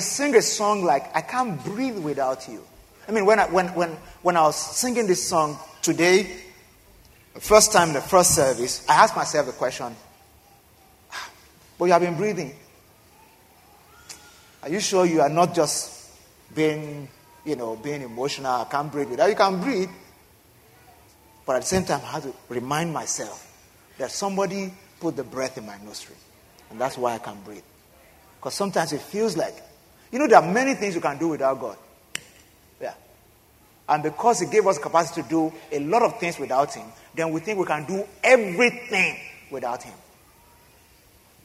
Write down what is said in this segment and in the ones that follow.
you sing a song like, I can't breathe without you. I mean, when I, when, when, when I was singing this song today, first time in the first service, I asked myself the question, but you have been breathing. Are you sure you are not just being, you know, being emotional? I can't breathe without you can breathe. But at the same time, I have to remind myself that somebody put the breath in my nostril. And that's why I can breathe. Because sometimes it feels like, you know, there are many things you can do without God. Yeah. And because He gave us capacity to do a lot of things without Him, then we think we can do everything without Him.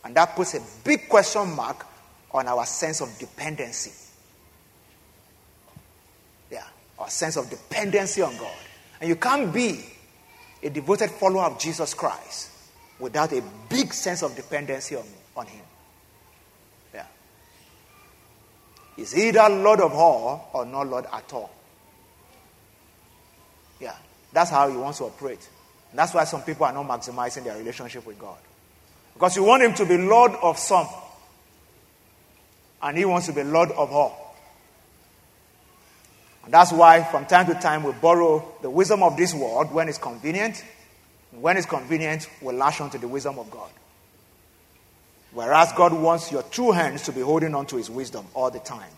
And that puts a big question mark on our sense of dependency. Yeah, our sense of dependency on God. And you can't be a devoted follower of Jesus Christ without a big sense of dependency on, on Him. Yeah. Is either Lord of all or not Lord at all. Yeah. That's how He wants to operate. And that's why some people are not maximizing their relationship with God. Because you want Him to be Lord of some, and He wants to be Lord of all. And that's why from time to time we borrow the wisdom of this world when it's convenient. When it's convenient, we lash onto the wisdom of God. Whereas God wants your two hands to be holding on to His wisdom all the time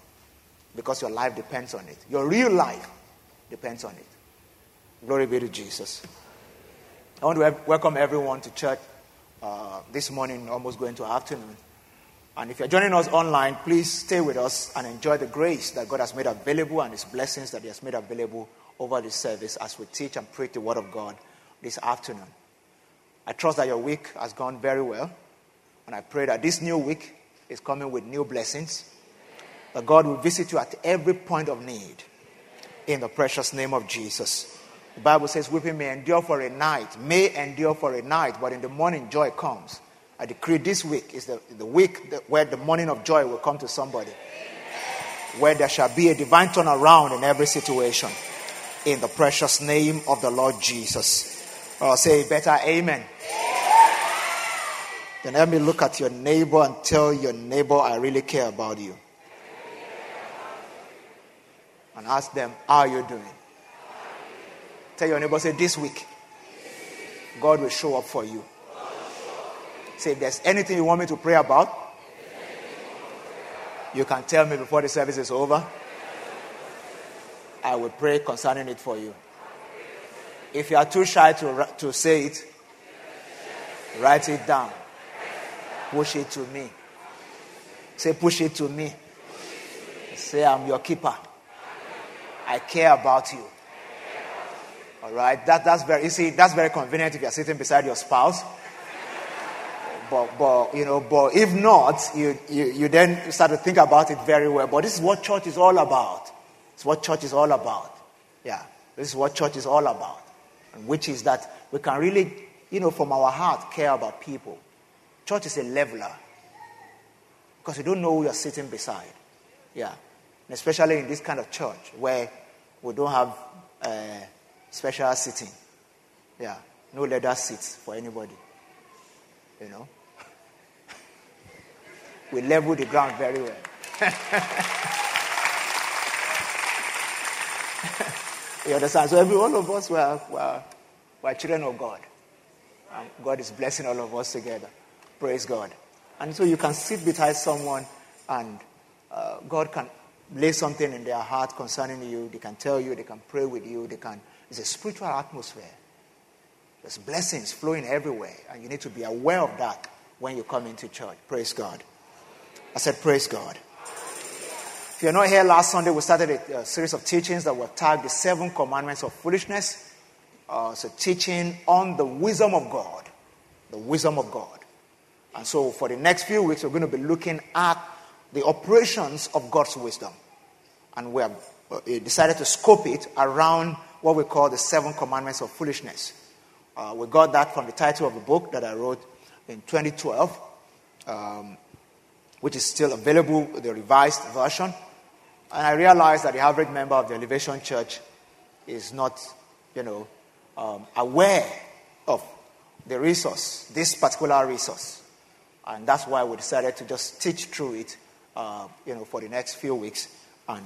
because your life depends on it. Your real life depends on it. Glory be to Jesus. I want to welcome everyone to church uh, this morning, almost going to afternoon. And if you're joining us online, please stay with us and enjoy the grace that God has made available and His blessings that He has made available over this service as we teach and preach the Word of God this afternoon. I trust that your week has gone very well. And I pray that this new week is coming with new blessings. That God will visit you at every point of need. In the precious name of Jesus. The Bible says, Weeping may endure for a night, may endure for a night, but in the morning joy comes. I decree this week is the, the week that, where the morning of joy will come to somebody. Where there shall be a divine turnaround in every situation. In the precious name of the Lord Jesus. Say better, Amen. Then let me look at your neighbor and tell your neighbor, I really care about you. And ask them, How are you doing? Tell your neighbor, say, This week, God will show up for you. Say, if there's anything you want me to pray about, you can tell me before the service is over. I will pray concerning it for you. If you are too shy to, to say it, write it down. Push it to me. Say, push it to me. Say, I'm your keeper. I care about you. All right, that, that's very, you see, that's very convenient if you're sitting beside your spouse but, but you know, but if not, you, you, you then start to think about it very well. But this is what church is all about. It's what church is all about. Yeah, this is what church is all about, which is that we can really, you know, from our heart, care about people. Church is a leveler because you don't know who you're sitting beside. Yeah, and especially in this kind of church where we don't have uh, special seating. Yeah, no leather seats for anybody. You know, we level the ground very well. you understand? So every one of us were, were, were children of God. And God is blessing all of us together. Praise God. And so you can sit beside someone and uh, God can lay something in their heart concerning you. They can tell you, they can pray with you, they can. It's a spiritual atmosphere. There's blessings flowing everywhere, and you need to be aware of that when you come into church. Praise God. I said, Praise God. If you're not here last Sunday, we started a, a series of teachings that were tagged the seven commandments of foolishness. Uh, so, teaching on the wisdom of God. The wisdom of God. And so, for the next few weeks, we're going to be looking at the operations of God's wisdom. And we have uh, decided to scope it around what we call the seven commandments of foolishness. Uh, we got that from the title of a book that I wrote in 2012. Um, which is still available, the revised version. And I realized that the average member of the Elevation Church is not, you know, um, aware of the resource, this particular resource. And that's why we decided to just teach through it uh, you know, for the next few weeks and,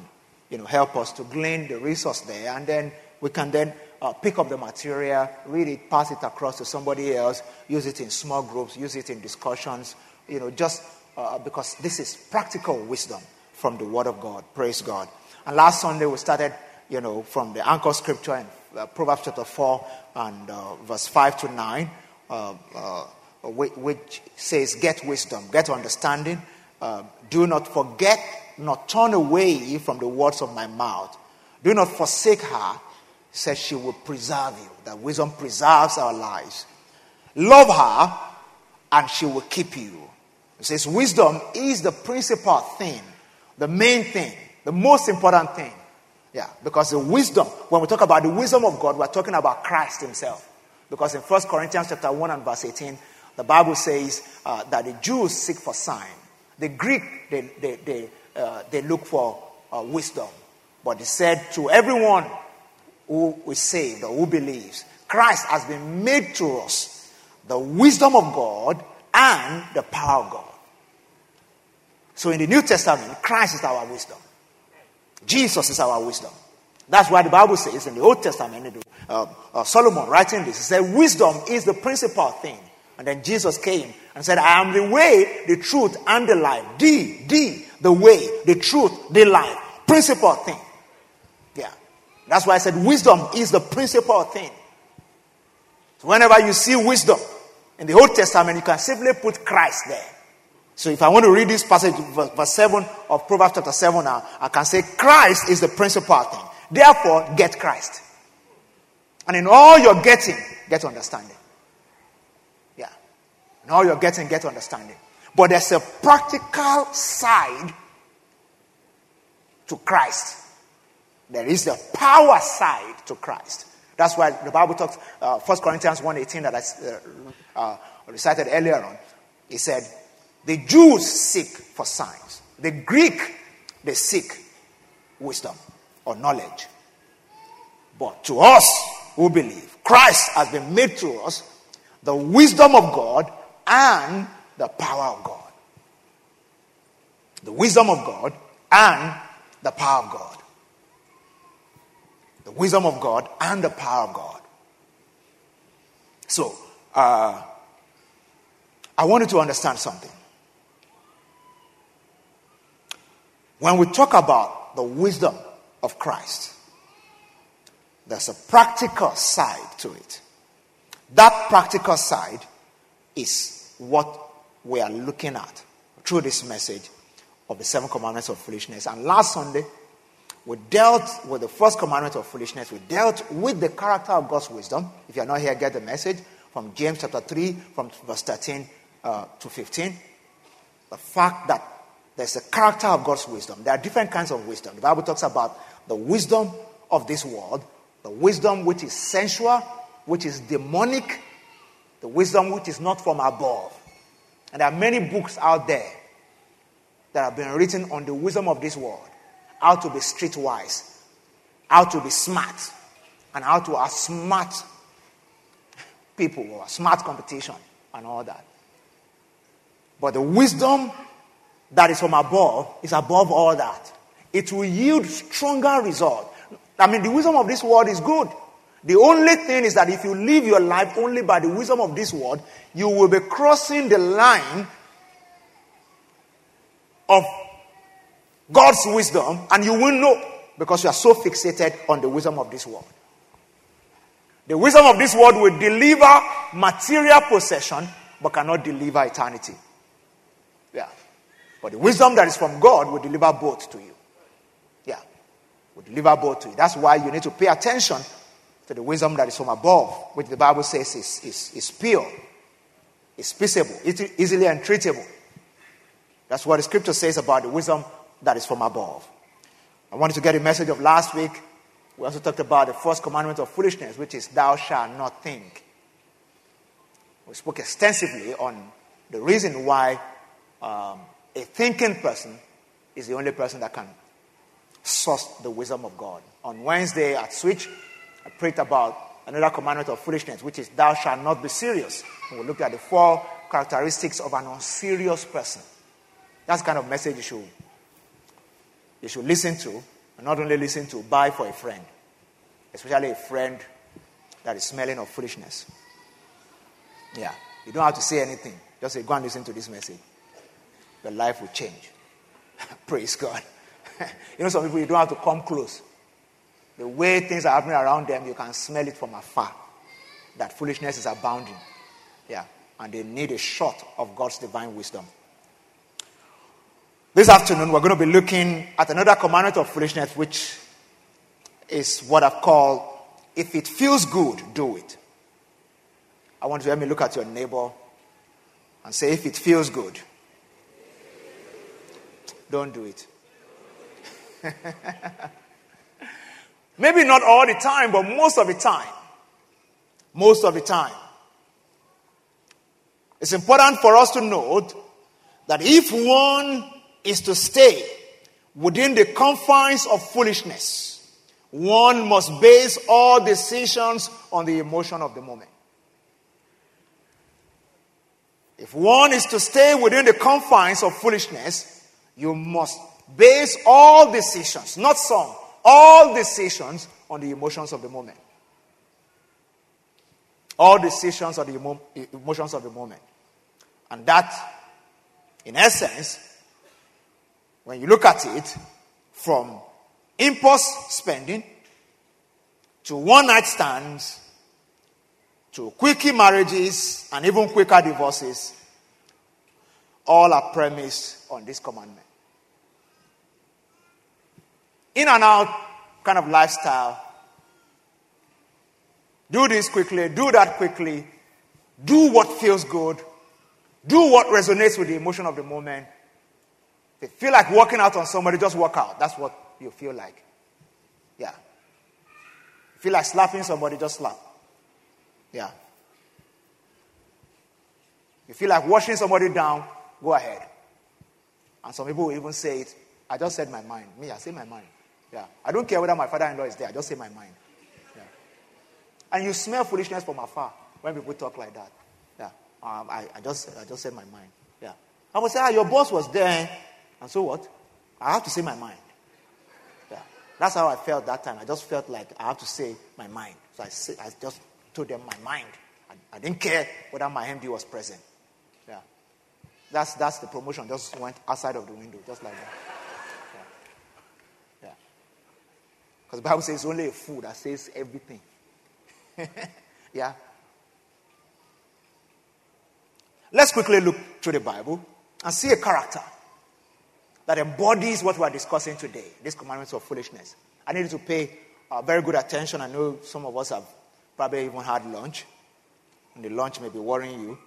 you know, help us to glean the resource there. And then we can then uh, pick up the material, read it, pass it across to somebody else, use it in small groups, use it in discussions, you know, just uh, because this is practical wisdom from the Word of God. Praise God. And last Sunday we started, you know, from the anchor scripture in uh, Proverbs chapter 4 and uh, verse 5 to 9, uh, uh, which says, Get wisdom, get understanding, uh, do not forget, nor turn away from the words of my mouth. Do not forsake her says she will preserve you. That wisdom preserves our lives. Love her, and she will keep you. It says wisdom is the principal thing, the main thing, the most important thing. Yeah, because the wisdom, when we talk about the wisdom of God, we're talking about Christ Himself. Because in 1 Corinthians chapter 1 and verse 18, the Bible says uh, that the Jews seek for sign. The Greek, they, they, they, uh, they look for uh, wisdom. But he said to everyone who is saved or who believes, Christ has been made to us the wisdom of God and the power of God. So in the New Testament, Christ is our wisdom. Jesus is our wisdom. That's why the Bible says in the Old Testament, uh, uh, Solomon writing this, he said, Wisdom is the principal thing. And then Jesus came and said, I am the way, the truth, and the life. D, D, the way, the truth, the life. Principal thing. Yeah. That's why I said wisdom is the principal thing. So whenever you see wisdom in the Old Testament, you can simply put Christ there. So if I want to read this passage, verse 7 of Proverbs chapter 7 now, I can say Christ is the principal thing. Therefore, get Christ. And in all you're getting, get understanding. All you're getting, get understanding. But there's a practical side to Christ there is the power side to Christ. That's why the Bible talks, uh, 1 Corinthians 1.18 that I uh, uh, recited earlier on. He said, the Jews seek for signs. The Greek, they seek wisdom or knowledge. But to us who believe, Christ has been made to us the wisdom of God and the power of God. The wisdom of God and the power of God the wisdom of God and the power of God. So, uh, I want you to understand something. When we talk about the wisdom of Christ, there's a practical side to it. That practical side is what we are looking at through this message of the seven commandments of foolishness. And last Sunday, we dealt with the first commandment of foolishness. We dealt with the character of God's wisdom. If you're not here, get the message from James chapter 3, from verse 13 uh, to 15. The fact that there's a character of God's wisdom. There are different kinds of wisdom. The Bible talks about the wisdom of this world, the wisdom which is sensual, which is demonic, the wisdom which is not from above. And there are many books out there that have been written on the wisdom of this world how to be streetwise, how to be smart, and how to outsmart people or smart competition and all that. But the wisdom that is from above is above all that. It will yield stronger result. I mean, the wisdom of this world is good. The only thing is that if you live your life only by the wisdom of this world, you will be crossing the line of God's wisdom, and you will know because you are so fixated on the wisdom of this world. The wisdom of this world will deliver material possession, but cannot deliver eternity. Yeah. But the wisdom that is from God will deliver both to you. Yeah. Will deliver both to you. That's why you need to pay attention to the wisdom that is from above, which the Bible says is, is, is pure, is peaceable, is easily entreatable. That's what the scripture says about the wisdom that is from above. I wanted to get a message of last week. We also talked about the first commandment of foolishness, which is, Thou shalt not think. We spoke extensively on the reason why um, a thinking person is the only person that can source the wisdom of God. On Wednesday at Switch, I prayed about another commandment of foolishness, which is, Thou shalt not be serious. And we looked at the four characteristics of an unserious person. That's kind of message you should, you should listen to, and not only listen to, buy for a friend, especially a friend that is smelling of foolishness. Yeah. You don't have to say anything. Just say, go and listen to this message. Your life will change. Praise God. you know, some people, you don't have to come close. The way things are happening around them, you can smell it from afar. That foolishness is abounding. Yeah. And they need a shot of God's divine wisdom. This afternoon, we're going to be looking at another commandment of foolishness, which is what I've called if it feels good, do it. I want you to help me look at your neighbor and say, if it feels good, don't do it. Maybe not all the time, but most of the time. Most of the time. It's important for us to note that if one is to stay within the confines of foolishness, one must base all decisions on the emotion of the moment. If one is to stay within the confines of foolishness, you must base all decisions, not some, all decisions on the emotions of the moment. All decisions on the emo- emotions of the moment. And that, in essence, when you look at it from impulse spending to one night stands to quickie marriages and even quicker divorces, all are premised on this commandment. In and out kind of lifestyle. Do this quickly, do that quickly, do what feels good, do what resonates with the emotion of the moment. If you feel like walking out on somebody, just walk out. That's what you feel like. Yeah. If you feel like slapping somebody, just slap. Yeah. If you feel like washing somebody down, go ahead. And some people will even say it. I just said my mind. Me, I say my mind. Yeah. I don't care whether my father in law is there, I just say my mind. Yeah. And you smell foolishness from afar when people talk like that. Yeah. Um, I, I, just, I just said my mind. Yeah. I would say, ah, your boss was there. And so what? I have to say my mind. Yeah. That's how I felt that time. I just felt like I have to say my mind. So I, say, I just told them my mind. I, I, didn't care whether my MD was present. Yeah. That's, that's the promotion. Just went outside of the window, just like that. Yeah. Because the Bible says it's only a fool that says everything. yeah. Let's quickly look through the Bible and see a character that embodies what we are discussing today, these commandments of foolishness. I need you to pay uh, very good attention. I know some of us have probably even had lunch, and the lunch may be worrying you.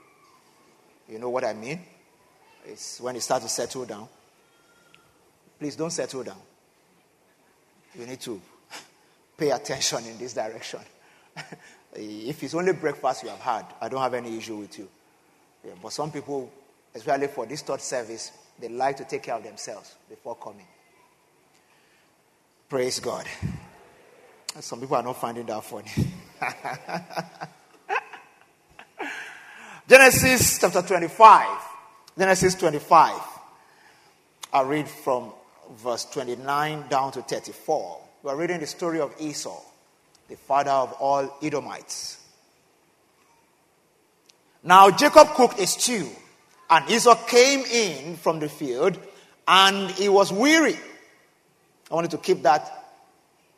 You know what I mean? It's when you start to settle down. Please don't settle down. You need to pay attention in this direction. if it's only breakfast you have had, I don't have any issue with you. Yeah, but some people, especially for this third service, they like to take care of themselves before coming. Praise God. Some people are not finding that funny. Genesis chapter 25. Genesis 25. I read from verse 29 down to 34. We are reading the story of Esau, the father of all Edomites. Now Jacob cooked a stew and Esau came in from the field and he was weary. I wanted to keep that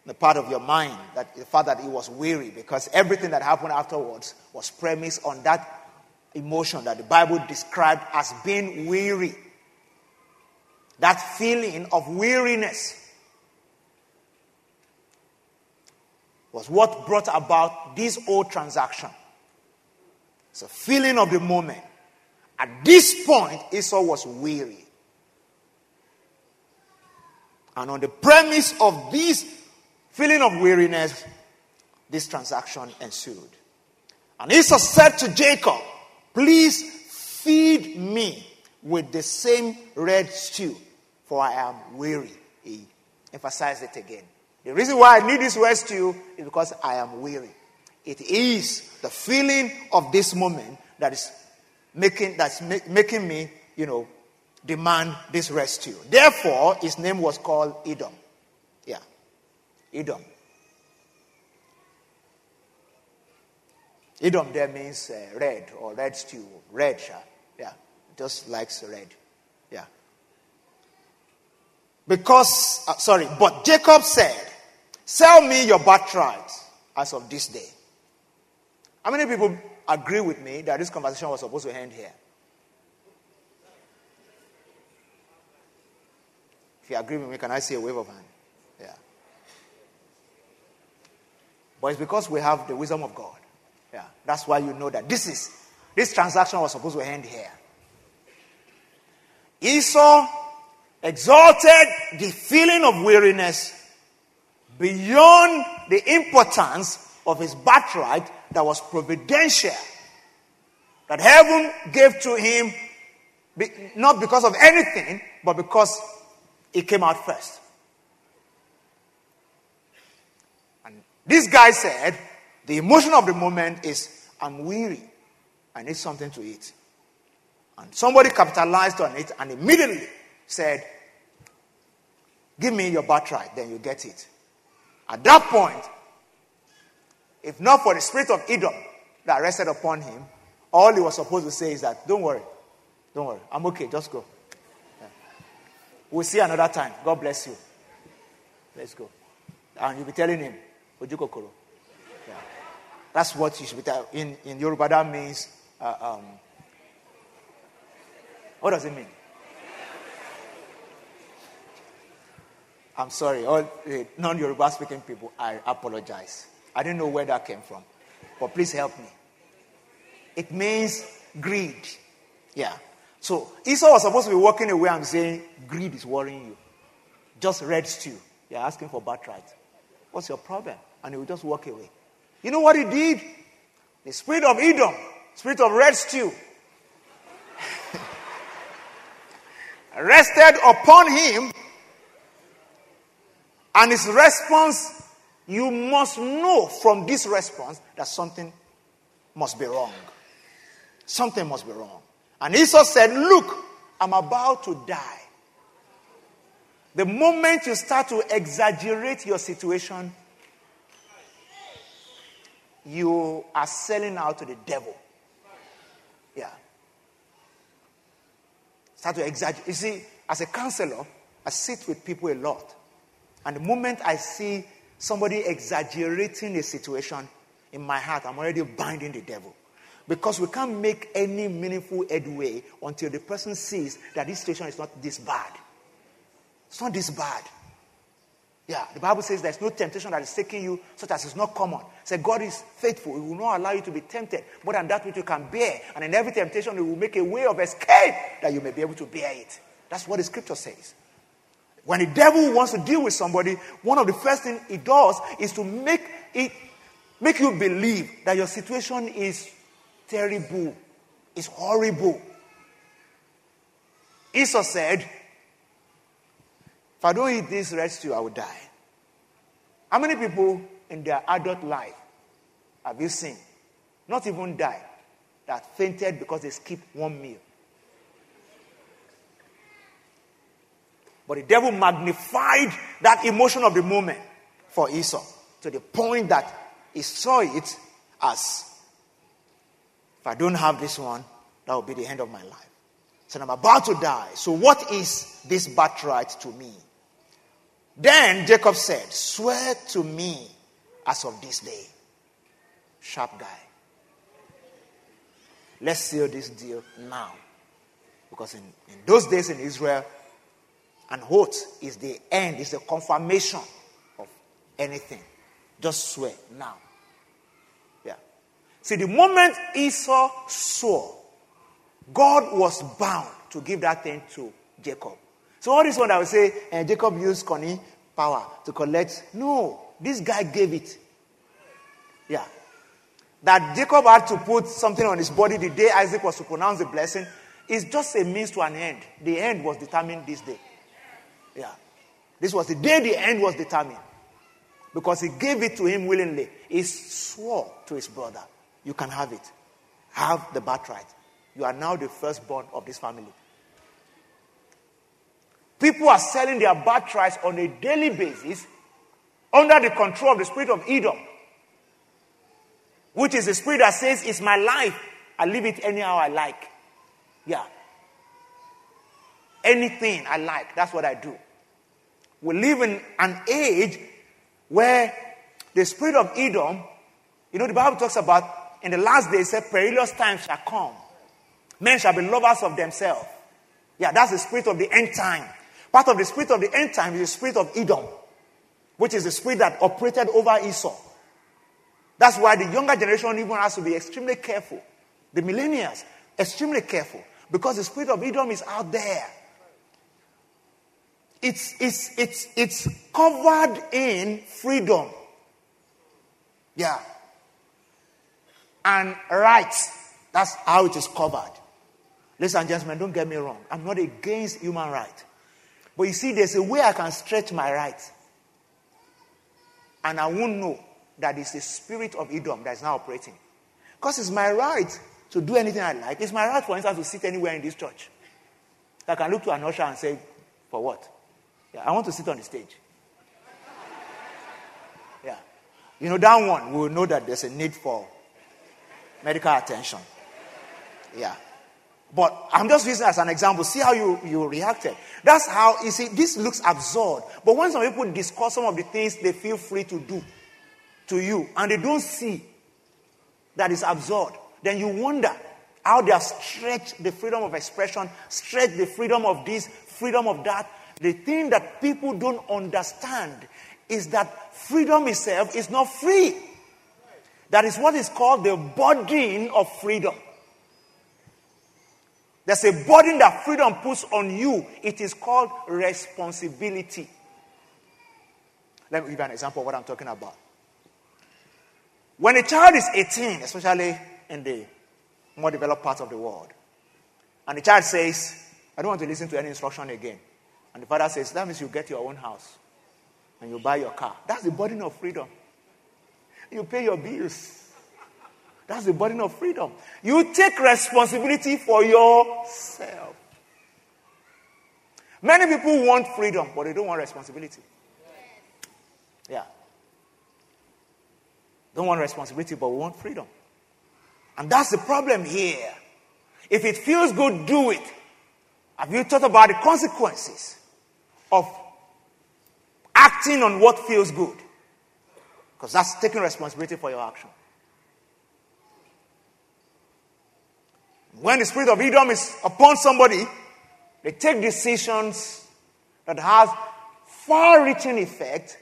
the part of your mind, that the fact that he was weary, because everything that happened afterwards was premised on that emotion that the Bible described as being weary. That feeling of weariness was what brought about this whole transaction. It's a feeling of the moment. At this point, Esau was weary. And on the premise of this feeling of weariness, this transaction ensued. And Esau said to Jacob, Please feed me with the same red stew, for I am weary. He emphasized it again. The reason why I need this red stew is because I am weary. It is the feeling of this moment that is making, that's making me, you know, demand this rescue. Therefore, his name was called Edom. Yeah. Edom. Edom there means uh, red or red stew. Red, yeah. Just likes red. Yeah. Because, uh, sorry, but Jacob said, Sell me your birthright as of this day. How many people agree with me that this conversation was supposed to end here? If you agree with me, can I see a wave of hand? Yeah. But it's because we have the wisdom of God. Yeah. That's why you know that this is this transaction was supposed to end here. Esau exalted the feeling of weariness beyond the importance of his birthright that was providential. That heaven gave to him not because of anything, but because it came out first. And this guy said, the emotion of the moment is, I'm weary. I need something to eat. And somebody capitalized on it and immediately said, Give me your birthright, then you get it. At that point, if not for the spirit of Edom that rested upon him, all he was supposed to say is that, Don't worry, don't worry, I'm okay, just go. We'll see another time. God bless you. Let's go. And you'll be telling him, Ojukokoro. Yeah. That's what you should be telling. In, in Yoruba, that means, uh, um, what does it mean? I'm sorry, all uh, non Yoruba speaking people, I apologize. I didn't know where that came from. But please help me. It means greed. Yeah. So Esau was supposed to be walking away and saying, Greed is worrying you. Just red stew. You're asking for birthright. What's your problem? And he will just walk away. You know what he did? The spirit of Edom, spirit of red stew, rested upon him. And his response, you must know from this response that something must be wrong. Something must be wrong. And Esau said, Look, I'm about to die. The moment you start to exaggerate your situation, you are selling out to the devil. Yeah. Start to exaggerate. You see, as a counselor, I sit with people a lot. And the moment I see somebody exaggerating a situation, in my heart, I'm already binding the devil. Because we can't make any meaningful headway until the person sees that this situation is not this bad. It's not this bad. Yeah, the Bible says there's no temptation that is taking you such as is not common. Say God is faithful. He will not allow you to be tempted more than that which you can bear. And in every temptation, He will make a way of escape that you may be able to bear it. That's what the scripture says. When the devil wants to deal with somebody, one of the first things he does is to make it make you believe that your situation is terrible, is horrible. Esau said, If I don't eat this red stew, I will die. How many people in their adult life have you seen, not even die, that fainted because they skipped one meal? But the devil magnified that emotion of the moment for Esau to the point that he saw it as if I don't have this one, that will be the end of my life. So I'm about to die. So what is this birthright to me? Then Jacob said, Swear to me as of this day. Sharp guy. Let's seal this deal now. Because in, in those days in Israel, an oath is the end, is the confirmation of anything. Just swear now. Yeah. See, the moment Esau saw, God was bound to give that thing to Jacob. So all this one I will say, and eh, Jacob used Connie power to collect. No, this guy gave it. Yeah. That Jacob had to put something on his body the day Isaac was to pronounce the blessing is just a means to an end. The end was determined this day. Yeah. This was the day the end was determined. Because he gave it to him willingly. He swore to his brother you can have it. Have the birthright. You are now the firstborn of this family. People are selling their birthrights on a daily basis under the control of the spirit of Edom, which is the spirit that says, It's my life. I live it anyhow I like. Yeah. Anything I like, that's what I do. We live in an age where the spirit of Edom, you know, the Bible talks about in the last days, said, perilous times shall come. Men shall be lovers of themselves. Yeah, that's the spirit of the end time. Part of the spirit of the end time is the spirit of Edom, which is the spirit that operated over Esau. That's why the younger generation even has to be extremely careful. The millennials, extremely careful. Because the spirit of Edom is out there. It's, it's, it's, it's covered in freedom. Yeah. And rights. That's how it is covered. Ladies and gentlemen, don't get me wrong. I'm not against human rights. But you see, there's a way I can stretch my rights. And I won't know that it's the spirit of Edom that is now operating. Because it's my right to do anything I like. It's my right, for instance, to sit anywhere in this church. I can look to an usher and say, For what? Yeah, I want to sit on the stage. Yeah. You know, that one, we will know that there's a need for medical attention. Yeah. But I'm just using as an example. See how you, you reacted. That's how, you see, this looks absurd. But when some people discuss some of the things they feel free to do to you, and they don't see that is absurd, then you wonder how they have stretched the freedom of expression, stretched the freedom of this, freedom of that. The thing that people don't understand is that freedom itself is not free. That is what is called the burden of freedom. There's a burden that freedom puts on you. It is called responsibility. Let me give you an example of what I'm talking about. When a child is 18, especially in the more developed parts of the world, and the child says, I don't want to listen to any instruction again. And the father says, That means you get your own house and you buy your car. That's the burden of freedom. You pay your bills. That's the burden of freedom. You take responsibility for yourself. Many people want freedom, but they don't want responsibility. Yeah. Don't want responsibility, but we want freedom. And that's the problem here. If it feels good, do it. Have you thought about the consequences of acting on what feels good? Because that's taking responsibility for your action. When the spirit of Edom is upon somebody, they take decisions that have far-reaching effect,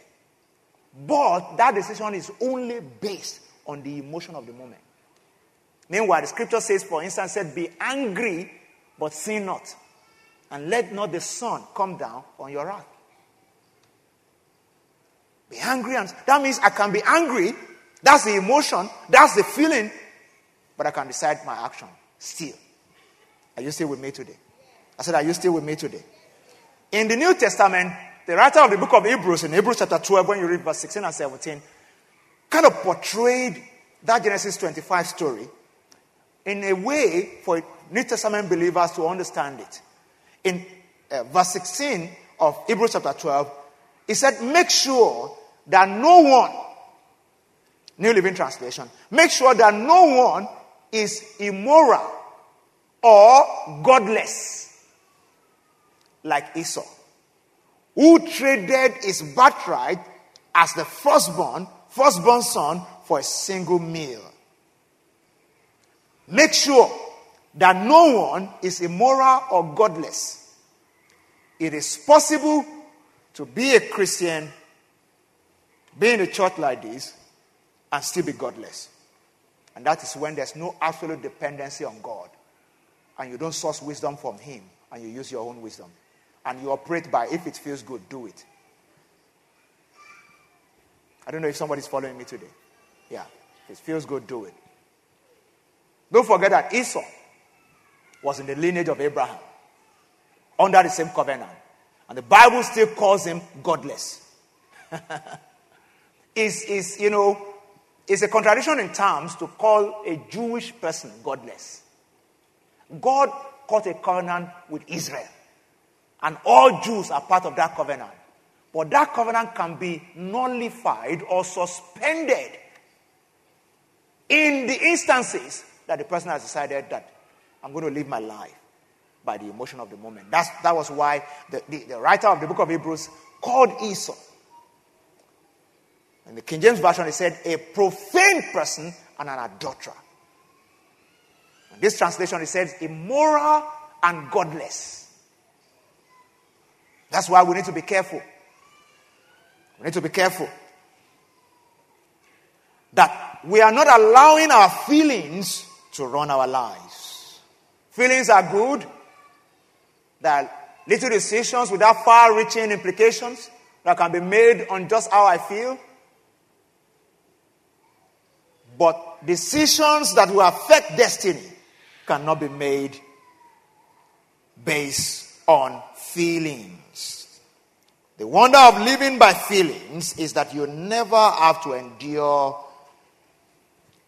but that decision is only based on the emotion of the moment. Meanwhile, the scripture says, for instance, said, Be angry, but sin not, and let not the sun come down on your wrath. Be angry, and that means I can be angry. That's the emotion, that's the feeling, but I can decide my action still. Are you still with me today? I said, Are you still with me today? In the New Testament, the writer of the book of Hebrews, in Hebrews chapter 12, when you read verse 16 and 17, kind of portrayed that Genesis 25 story in a way for New Testament believers to understand it. In uh, verse 16 of Hebrews chapter 12, he said, Make sure that no one, New Living Translation, make sure that no one is immoral or godless, like Esau, who traded his birthright as the firstborn, firstborn son for a single meal. Make sure that no one is immoral or godless. It is possible to be a Christian, be in a church like this, and still be godless. And that is when there's no absolute dependency on God. And you don't source wisdom from Him, and you use your own wisdom. And you operate by if it feels good, do it. I don't know if somebody's following me today. Yeah. If it feels good, do it. Don't forget that Esau was in the lineage of Abraham under the same covenant. And the Bible still calls him godless. is, is, you know, it's a contradiction in terms to call a Jewish person godless. God cut a covenant with Israel. And all Jews are part of that covenant. But that covenant can be nullified or suspended in the instances that the person has decided that I'm going to live my life by the emotion of the moment. That's, that was why the, the, the writer of the book of Hebrews called Esau. In the King James Version, he said, a profane person and an adulterer. In this translation, it says, immoral and godless. That's why we need to be careful. We need to be careful that we are not allowing our feelings to run our lives. Feelings are good, that little decisions without far reaching implications that can be made on just how I feel. But decisions that will affect destiny cannot be made based on feelings. The wonder of living by feelings is that you never have to endure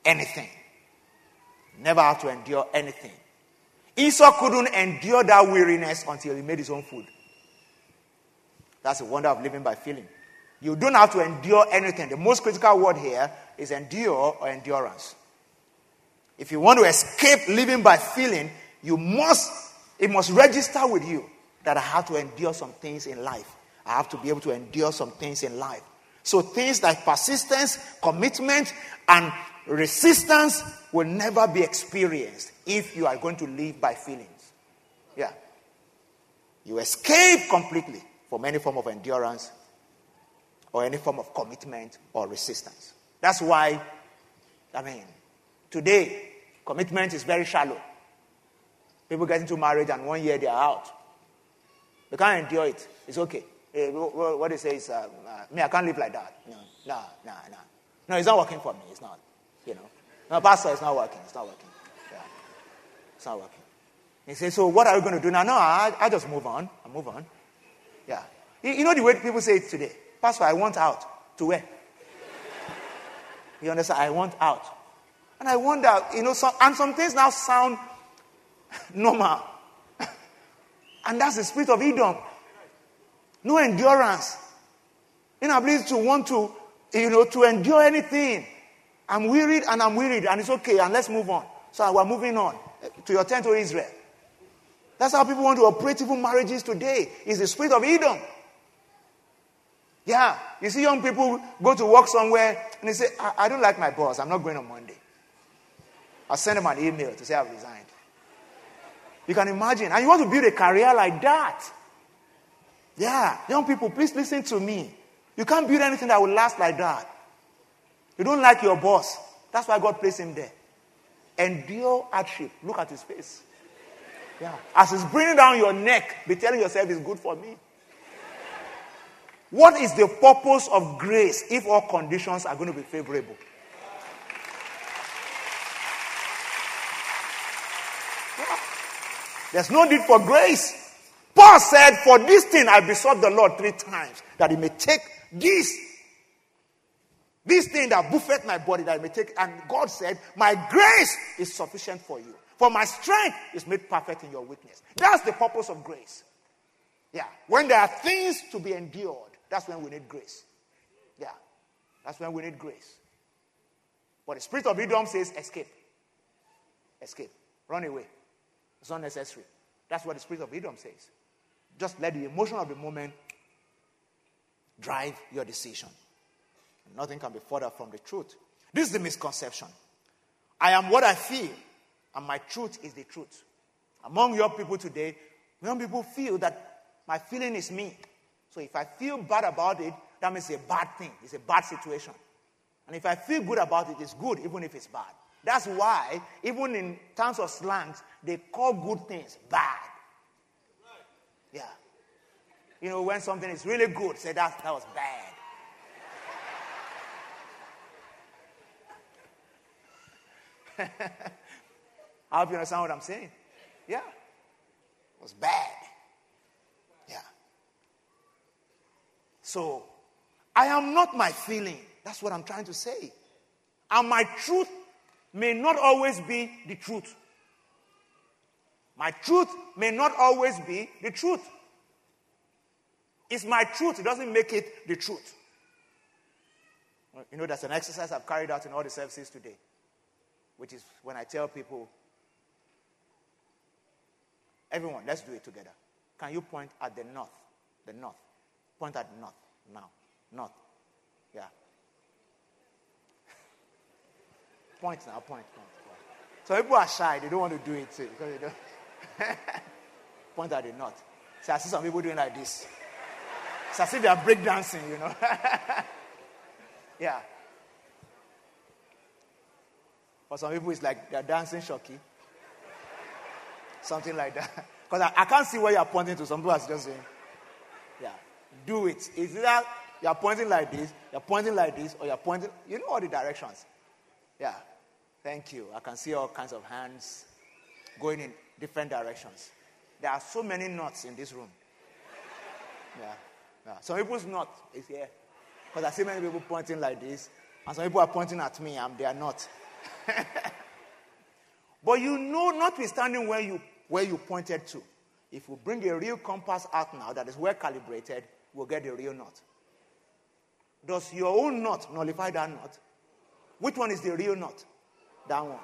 anything. Never have to endure anything. Esau couldn't endure that weariness until he made his own food. That's the wonder of living by feeling. You don't have to endure anything. The most critical word here is endure or endurance. If you want to escape living by feeling, you must, it must register with you that I have to endure some things in life. I have to be able to endure some things in life. So things like persistence, commitment, and resistance will never be experienced if you are going to live by feelings. Yeah. You escape completely from any form of endurance or any form of commitment or resistance. That's why, I mean, today, commitment is very shallow. People get into marriage and one year they are out. They can't endure it. It's okay. Eh, what they say is, uh, uh, me, I can't live like that. No, no, no, no. No, it's not working for me. It's not. You know. No, pastor, it's not working. It's not working. It's not working. He says, so what are you going to do now? No, I, I just move on. I move on. Yeah. You, you know the way people say it today? Pastor, I want out. To where? You understand? I want out. And I wonder, you know, some, and some things now sound normal. and that's the spirit of Edom. No endurance. Inability to want to, you know, to endure anything. I'm wearied and I'm wearied and it's okay and let's move on. So we're moving on to your tent to Israel. That's how people want to operate even marriages today. Is the spirit of Edom. Yeah. You see young people go to work somewhere and they say, I, I don't like my boss. I'm not going on Monday. I'll send them an email to say I've resigned. You can imagine. And you want to build a career like that. Yeah. Young people, please listen to me. You can't build anything that will last like that. You don't like your boss. That's why God placed him there. Endure hardship. Look at his face. Yeah. As he's bringing down your neck, be telling yourself it's good for me. What is the purpose of grace if all conditions are going to be favorable? There's no need for grace. Paul said, For this thing I besought the Lord three times, that he may take this this thing that buffet my body that I may take. And God said, My grace is sufficient for you. For my strength is made perfect in your weakness. That's the purpose of grace. Yeah. When there are things to be endured, that's when we need grace. Yeah. That's when we need grace. But the spirit of Edom says, escape. Escape. Run away. It's unnecessary. That's what the spirit of Edom says. Just let the emotion of the moment drive your decision. Nothing can be further from the truth. This is the misconception. I am what I feel, and my truth is the truth. Among your people today, young people feel that my feeling is me. So if I feel bad about it, that means it's a bad thing. It's a bad situation. And if I feel good about it, it's good, even if it's bad. That's why, even in terms of slangs, they call good things bad. Yeah. You know, when something is really good, say that, that was bad. I hope you understand what I'm saying. Yeah. It was bad. Yeah. So, I am not my feeling. That's what I'm trying to say. And my truth may not always be the truth. My truth may not always be the truth. It's my truth, it doesn't make it the truth. You know, that's an exercise I've carried out in all the services today, which is when I tell people, everyone, let's do it together. Can you point at the north? The north. Point at north now. North. Yeah. point now, point, point, point. So people are shy, they don't want to do it too, because they don't. point at the north. So I see some people doing like this. It's as if they are breakdancing, you know. yeah. For some people, it's like they're dancing shocky. Something like that. Because I, I, can't see where you're pointing to. Some people are just saying, yeah, do it. It's either you're pointing like this, you're pointing like this, or you're pointing, you know all the directions. Yeah. Thank you. I can see all kinds of hands going in different directions. There are so many knots in this room. Yeah. yeah. Some people's knot is here. Because I see many people pointing like this, and some people are pointing at me, and they are not. but you know, notwithstanding where you where you pointed to, if we bring a real compass out now that is well calibrated, we'll get the real knot. Does your own knot nullify that knot? Which one is the real knot? That one.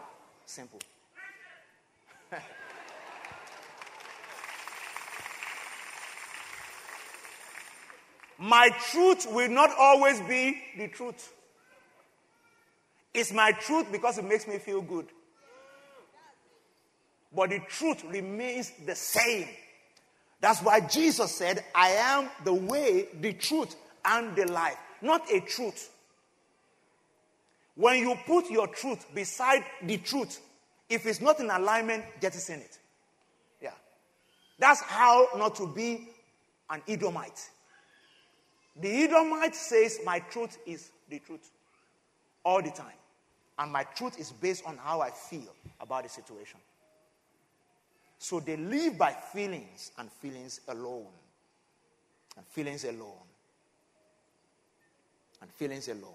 Simple. my truth will not always be the truth. It's my truth because it makes me feel good. But the truth remains the same. That's why Jesus said, I am the way, the truth, and the life. Not a truth. When you put your truth beside the truth, if it's not in alignment, jettison it. In it. Yeah. That's how not to be an Edomite. The Edomite says, My truth is the truth all the time. And my truth is based on how I feel about the situation. So they live by feelings and feelings alone. And feelings alone. And feelings alone.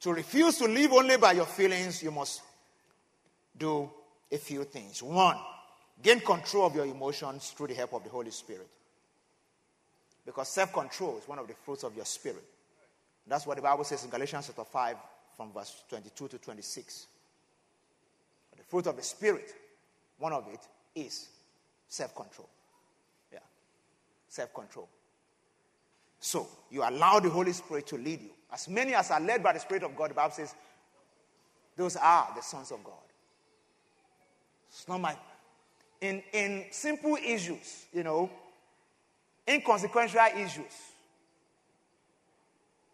To refuse to live only by your feelings, you must do a few things. One, gain control of your emotions through the help of the Holy Spirit. Because self control is one of the fruits of your spirit. That's what the Bible says in Galatians chapter 5, from verse 22 to 26. But the fruit of the Spirit, one of it is self control. Yeah. Self control. So, you allow the Holy Spirit to lead you. As many as are led by the Spirit of God, the Bible says, those are the sons of God. It's not my. In, in simple issues, you know, inconsequential issues,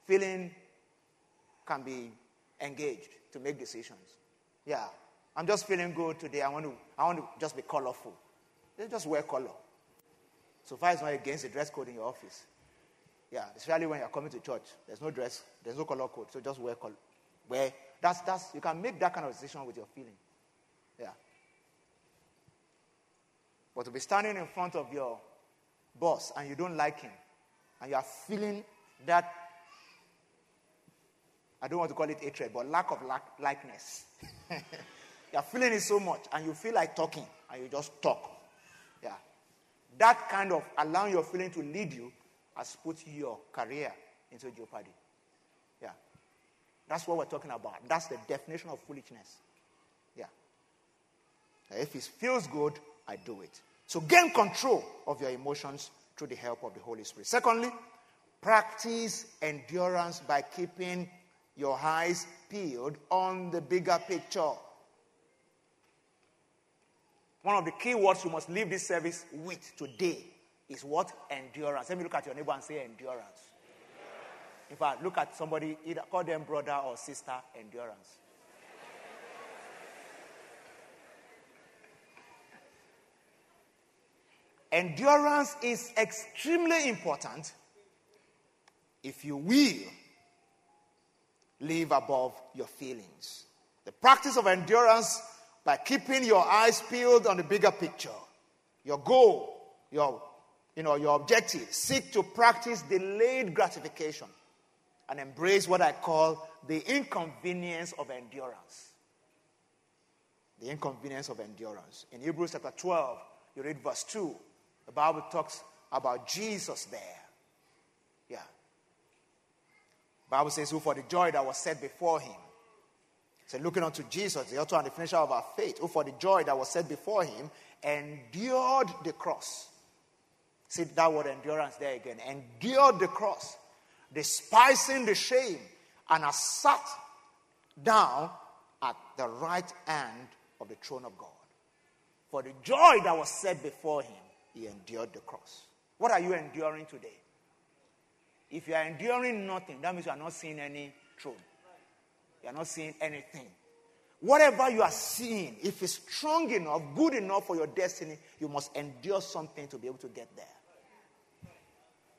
feeling can be engaged to make decisions. Yeah, I'm just feeling good today. I want to, I want to just be colorful. They just wear color. So far, it's not against the dress code in your office. Yeah, especially when you're coming to church. There's no dress, there's no color code. So just wear color. Wear. That's, that's, you can make that kind of decision with your feeling. Yeah. But to be standing in front of your boss and you don't like him, and you are feeling that, I don't want to call it hatred, but lack of like- likeness. you are feeling it so much, and you feel like talking, and you just talk. Yeah. That kind of allowing your feeling to lead you has put your career into jeopardy. Yeah. That's what we're talking about. That's the definition of foolishness. Yeah. If it feels good, I do it. So gain control of your emotions through the help of the Holy Spirit. Secondly, practice endurance by keeping your eyes peeled on the bigger picture. One of the key words you must leave this service with today is what? Endurance. Let me look at your neighbor and say endurance. In fact, look at somebody, either call them brother or sister, endurance. Endurance is extremely important if you will live above your feelings. The practice of endurance by keeping your eyes peeled on the bigger picture, your goal, your, you know, your objective. Seek to practice delayed gratification and embrace what I call the inconvenience of endurance. The inconvenience of endurance. In Hebrews chapter 12, you read verse 2. The Bible talks about Jesus there. Bible says, who for the joy that was set before him. So looking unto Jesus, the author and the finisher of our faith, who for the joy that was set before him endured the cross. See that word endurance there again. Endured the cross, despising the shame, and has sat down at the right hand of the throne of God. For the joy that was set before him, he endured the cross. What are you enduring today? If you are enduring nothing, that means you are not seeing any throne. You are not seeing anything. Whatever you are seeing, if it's strong enough, good enough for your destiny, you must endure something to be able to get there.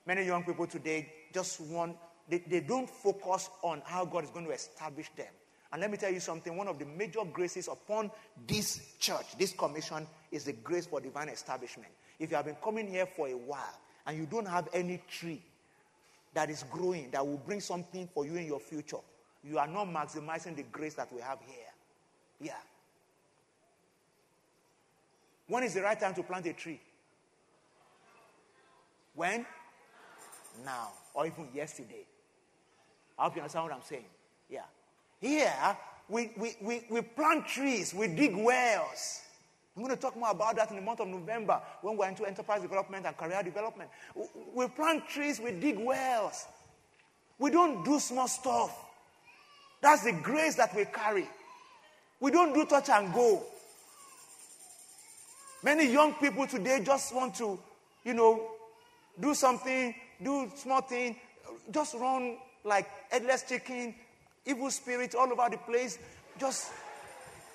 Many young people today just want, they, they don't focus on how God is going to establish them. And let me tell you something one of the major graces upon this church, this commission, is the grace for divine establishment. If you have been coming here for a while and you don't have any tree that is growing that will bring something for you in your future, you are not maximizing the grace that we have here. Yeah. When is the right time to plant a tree? When? Now. Or even yesterday. I hope you understand what I'm saying. Yeah. Here, we, we, we, we plant trees, we dig wells. I'm going to talk more about that in the month of November when we're into enterprise development and career development. We plant trees, we dig wells. We don't do small stuff. That's the grace that we carry. We don't do touch and go. Many young people today just want to, you know, do something, do small thing, just run like headless chicken, evil spirits all over the place. Just,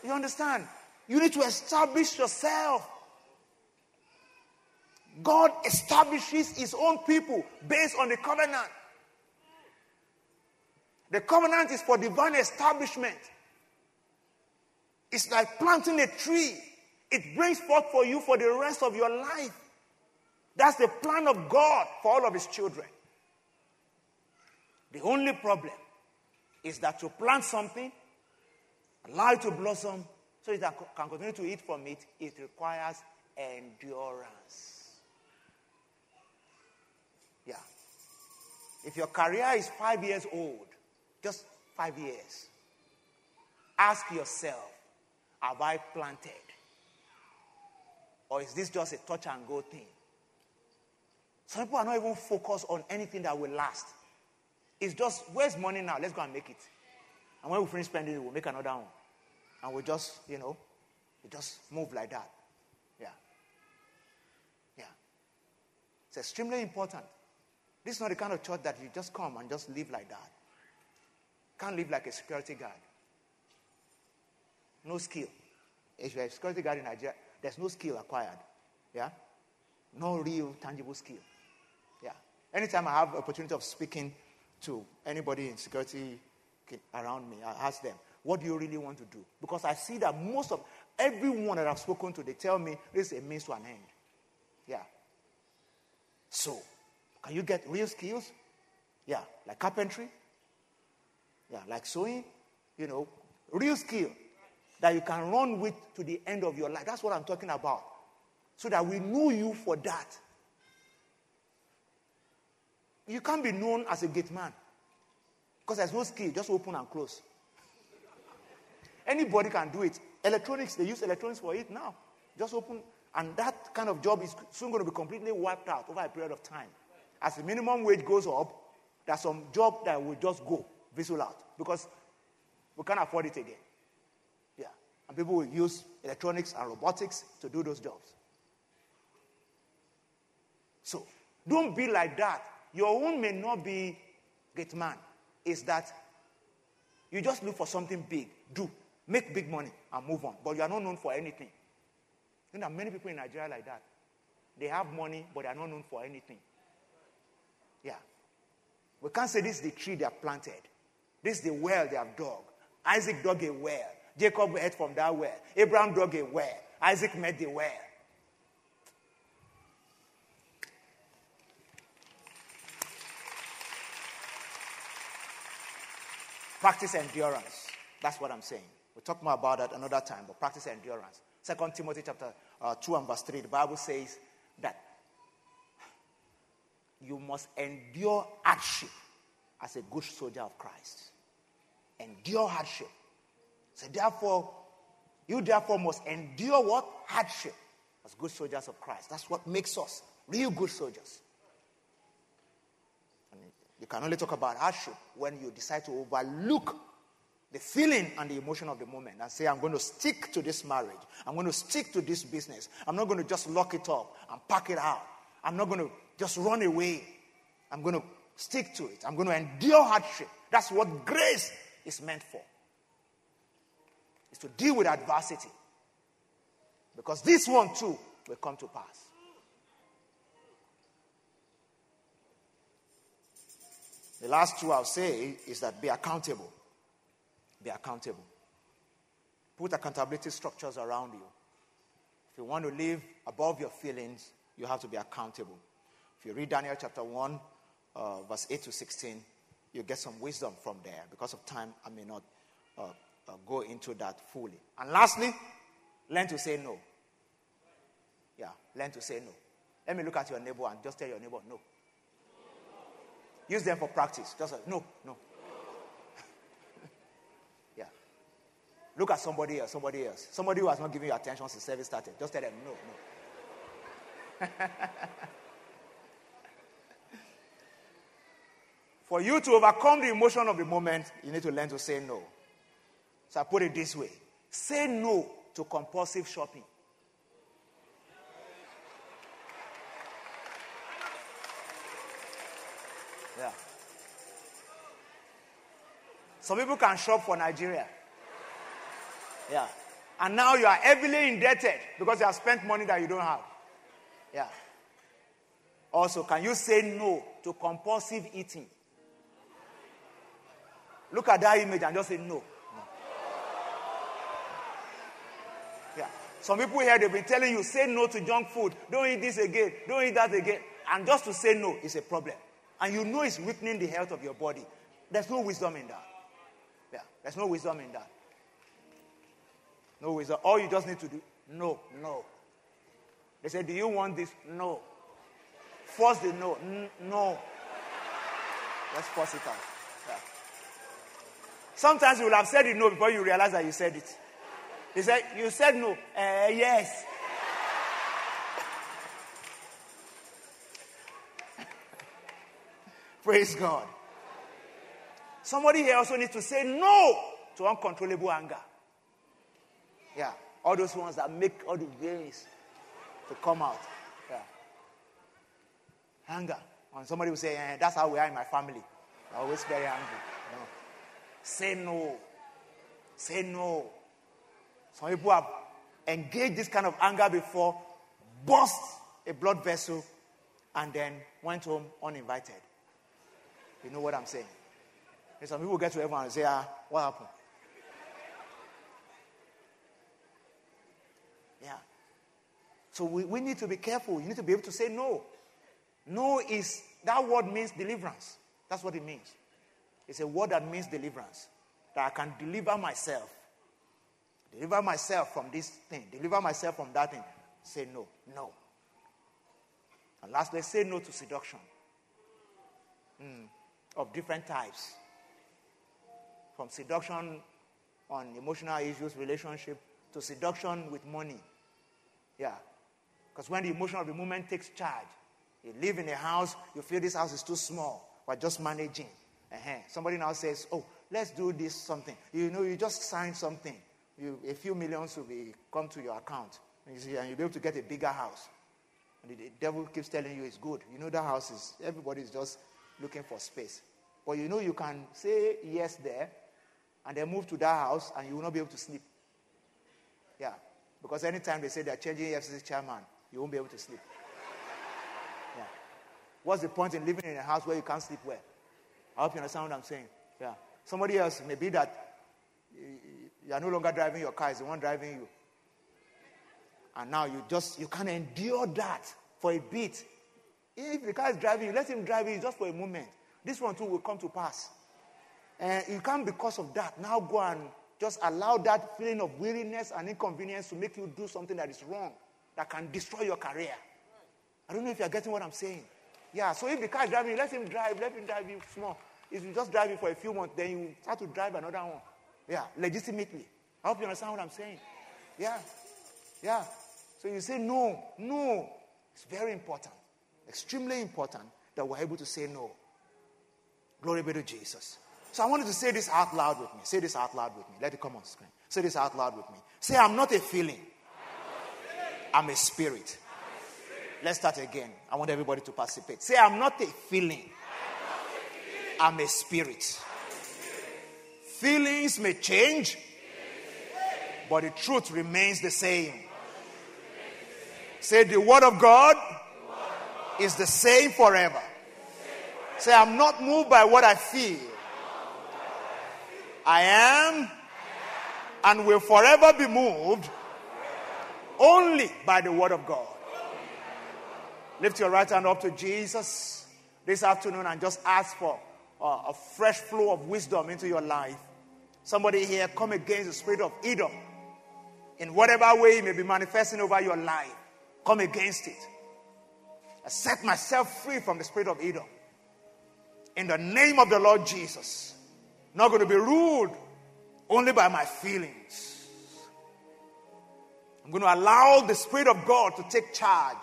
you understand? You need to establish yourself. God establishes his own people based on the covenant. The covenant is for divine establishment. It's like planting a tree. It brings forth for you for the rest of your life. That's the plan of God for all of his children. The only problem is that you plant something, allow it to blossom, so you can continue to eat from it, it requires endurance. Yeah. If your career is five years old, just five years, ask yourself Have I planted? Or is this just a touch and go thing? Some people are not even focused on anything that will last. It's just, where's money now? Let's go and make it. And when we finish spending it, we'll make another one. And we just, you know, we just move like that. Yeah. Yeah. It's extremely important. This is not the kind of church that you just come and just live like that. Can't live like a security guard. No skill. If you're a security guard in Nigeria, there's no skill acquired. Yeah? No real tangible skill. Yeah. Anytime I have opportunity of speaking to anybody in security around me. I ask them, what do you really want to do? Because I see that most of everyone that I've spoken to, they tell me this is a means to an end. Yeah. So, can you get real skills? Yeah, like carpentry. Yeah, like sewing. You know, real skill that you can run with to the end of your life. That's what I'm talking about. So that we know you for that. You can't be known as a gate man because there's no skill, just open and close. Anybody can do it. Electronics, they use electronics for it now. Just open, and that kind of job is soon going to be completely wiped out over a period of time. As the minimum wage goes up, there's some job that will just go visual out because we can't afford it again. Yeah. And people will use electronics and robotics to do those jobs. So don't be like that. Your own may not be great man. Is that you just look for something big, do, make big money, and move on. But you are not known for anything. You know, many people in Nigeria like that. They have money, but they are not known for anything. Yeah. We can't say this is the tree they have planted. This is the well they have dug. Isaac dug a well. Jacob ate from that well. Abraham dug a well. Isaac made the well. Practice endurance. That's what I'm saying. Talk more about that another time, but practice endurance. Second Timothy chapter uh, 2 and verse 3, the Bible says that you must endure hardship as a good soldier of Christ. Endure hardship. So therefore, you therefore must endure what? Hardship as good soldiers of Christ. That's what makes us real good soldiers. And you can only talk about hardship when you decide to overlook the feeling and the emotion of the moment and say, I'm going to stick to this marriage. I'm going to stick to this business. I'm not going to just lock it up and pack it out. I'm not going to just run away. I'm going to stick to it. I'm going to endure hardship. That's what grace is meant for. Is to deal with adversity. Because this one too will come to pass. The last two I'll say is that be accountable. Be accountable. Put accountability structures around you. If you want to live above your feelings, you have to be accountable. If you read Daniel chapter 1, uh, verse 8 to 16, you get some wisdom from there. Because of time, I may not uh, uh, go into that fully. And lastly, learn to say no. Yeah, learn to say no. Let me look at your neighbor and just tell your neighbor no. Use them for practice. Just no, no. Look at somebody else, somebody else. Somebody who has not given you attention since service started. Just tell them no, no. For you to overcome the emotion of the moment, you need to learn to say no. So I put it this way say no to compulsive shopping. Yeah. Some people can shop for Nigeria. Yeah. And now you are heavily indebted because you have spent money that you don't have. Yeah. Also, can you say no to compulsive eating? Look at that image and just say no. no. Yeah. Some people here, they've been telling you, say no to junk food. Don't eat this again. Don't eat that again. And just to say no is a problem. And you know it's weakening the health of your body. There's no wisdom in that. Yeah. There's no wisdom in that. No wisdom. All you just need to do, no, no. They say, Do you want this? No. Force the no. No. Let's force it out. Yeah. Sometimes you will have said it no before you realize that you said it. He said, You said no. Uh, yes. Praise God. Somebody here also needs to say no to uncontrollable anger. Yeah. All those ones that make all the veins to come out. Yeah. Anger. And somebody will say, eh, That's how we are in my family. I'm always very angry. No. Say no. Say no. Some people have engaged this kind of anger before, burst a blood vessel, and then went home uninvited. You know what I'm saying? And some people get to everyone and say, ah, what happened? Yeah. So we, we need to be careful. You need to be able to say no. No is, that word means deliverance. That's what it means. It's a word that means deliverance. That I can deliver myself. Deliver myself from this thing. Deliver myself from that thing. Say no. No. And lastly, say no to seduction mm, of different types. From seduction on emotional issues, relationship, to seduction with money. Yeah. Because when the emotion of the moment takes charge, you live in a house, you feel this house is too small, we're just managing. Uh-huh. Somebody now says, Oh, let's do this something. You know, you just sign something. You, a few millions will be come to your account. And, you see, and you'll be able to get a bigger house. And the, the devil keeps telling you it's good. You know that house is everybody's just looking for space. But you know you can say yes there and then move to that house and you will not be able to sleep. Yeah. Because anytime they say they're changing EFCC chairman, you won't be able to sleep. Yeah. What's the point in living in a house where you can't sleep well? I hope you understand what I'm saying. Yeah. Somebody else may be that you are no longer driving your car, it's the one driving you. And now you just you can't endure that for a bit. If the car is driving you, let him drive you just for a moment. This one too will come to pass. And you can't because of that now go and just allow that feeling of weariness and inconvenience to make you do something that is wrong, that can destroy your career. I don't know if you're getting what I'm saying. Yeah, so if the car is driving, let him drive, let him drive you small. If you just drive it for a few months, then you start to drive another one. Yeah, legitimately. I hope you understand what I'm saying. Yeah, yeah. So you say no, no. It's very important, extremely important that we're able to say no. Glory be to Jesus. So I wanted to say this out loud with me. Say this out loud with me. Let it come on screen. Say this out loud with me. Say, I'm not a feeling. I'm a spirit. Let's start again. I want everybody to participate. Say, I'm not a feeling. I'm a spirit. Feelings may change, but the truth remains the same. Say, the word of God is the same forever. Say, I'm not moved by what I feel. I am and will forever be moved only by the word of God. Lift your right hand up to Jesus this afternoon and just ask for uh, a fresh flow of wisdom into your life. Somebody here, come against the spirit of Edom in whatever way it may be manifesting over your life. Come against it. I set myself free from the spirit of Edom. In the name of the Lord Jesus. Not going to be ruled only by my feelings. I'm going to allow the Spirit of God to take charge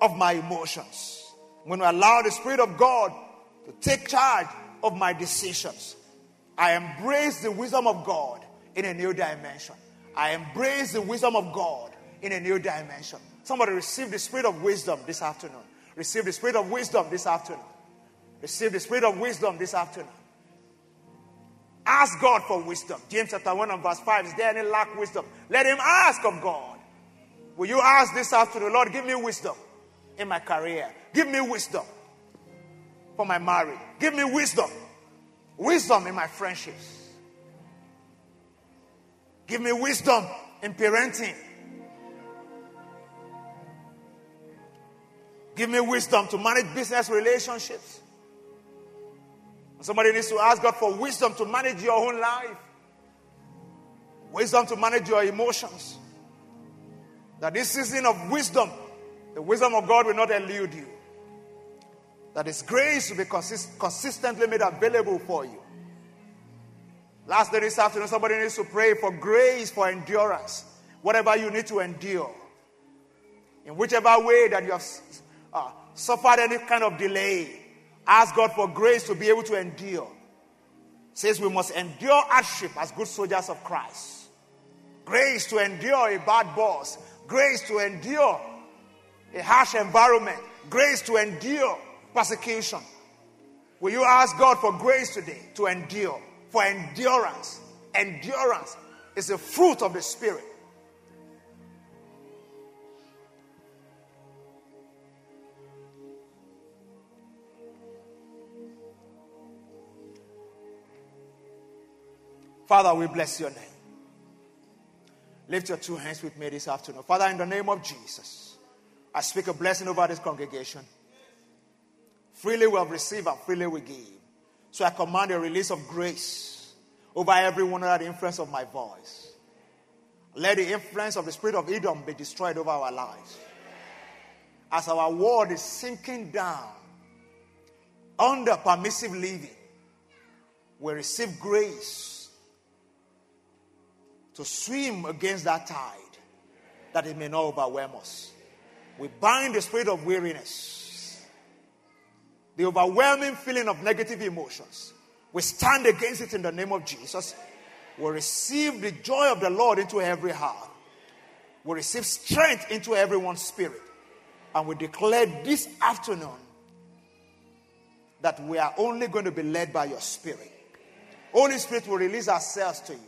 of my emotions. I'm going to allow the Spirit of God to take charge of my decisions. I embrace the wisdom of God in a new dimension. I embrace the wisdom of God in a new dimension. Somebody receive the spirit of wisdom this afternoon. Receive the spirit of wisdom this afternoon. Receive the spirit of wisdom this afternoon. Ask God for wisdom. James chapter 1 and verse 5. Is there any lack wisdom? Let him ask of God. Will you ask this afternoon, Lord, give me wisdom in my career. Give me wisdom for my marriage. Give me wisdom. Wisdom in my friendships. Give me wisdom in parenting. Give me wisdom to manage business relationships. Somebody needs to ask God for wisdom to manage your own life, wisdom to manage your emotions. That this season of wisdom, the wisdom of God will not elude you. That His grace will be consist- consistently made available for you. Last day this afternoon, somebody needs to pray for grace for endurance, whatever you need to endure. In whichever way that you have uh, suffered any kind of delay, Ask God for grace to be able to endure. Says we must endure hardship as good soldiers of Christ. Grace to endure a bad boss. Grace to endure a harsh environment. Grace to endure persecution. Will you ask God for grace today to endure? For endurance. Endurance is a fruit of the Spirit. Father, we bless your name. Lift your two hands with me this afternoon. Father, in the name of Jesus, I speak a blessing over this congregation. Freely we have received and freely we give. So I command a release of grace over everyone under the influence of my voice. Let the influence of the spirit of Edom be destroyed over our lives. As our world is sinking down under permissive living, we receive grace to swim against that tide that it may not overwhelm us. We bind the spirit of weariness, the overwhelming feeling of negative emotions. We stand against it in the name of Jesus. We receive the joy of the Lord into every heart. We receive strength into everyone's spirit. And we declare this afternoon that we are only going to be led by your spirit. Holy Spirit will release ourselves to you.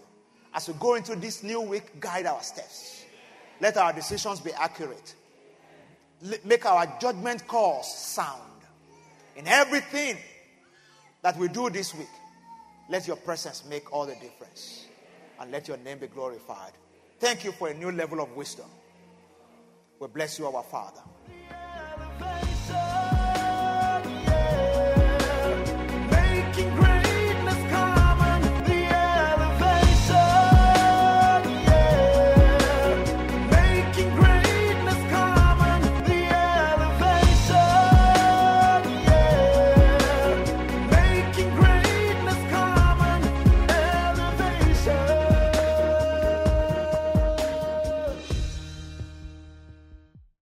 As we go into this new week, guide our steps. Let our decisions be accurate. Make our judgment calls sound. In everything that we do this week, let your presence make all the difference. And let your name be glorified. Thank you for a new level of wisdom. We bless you, our Father.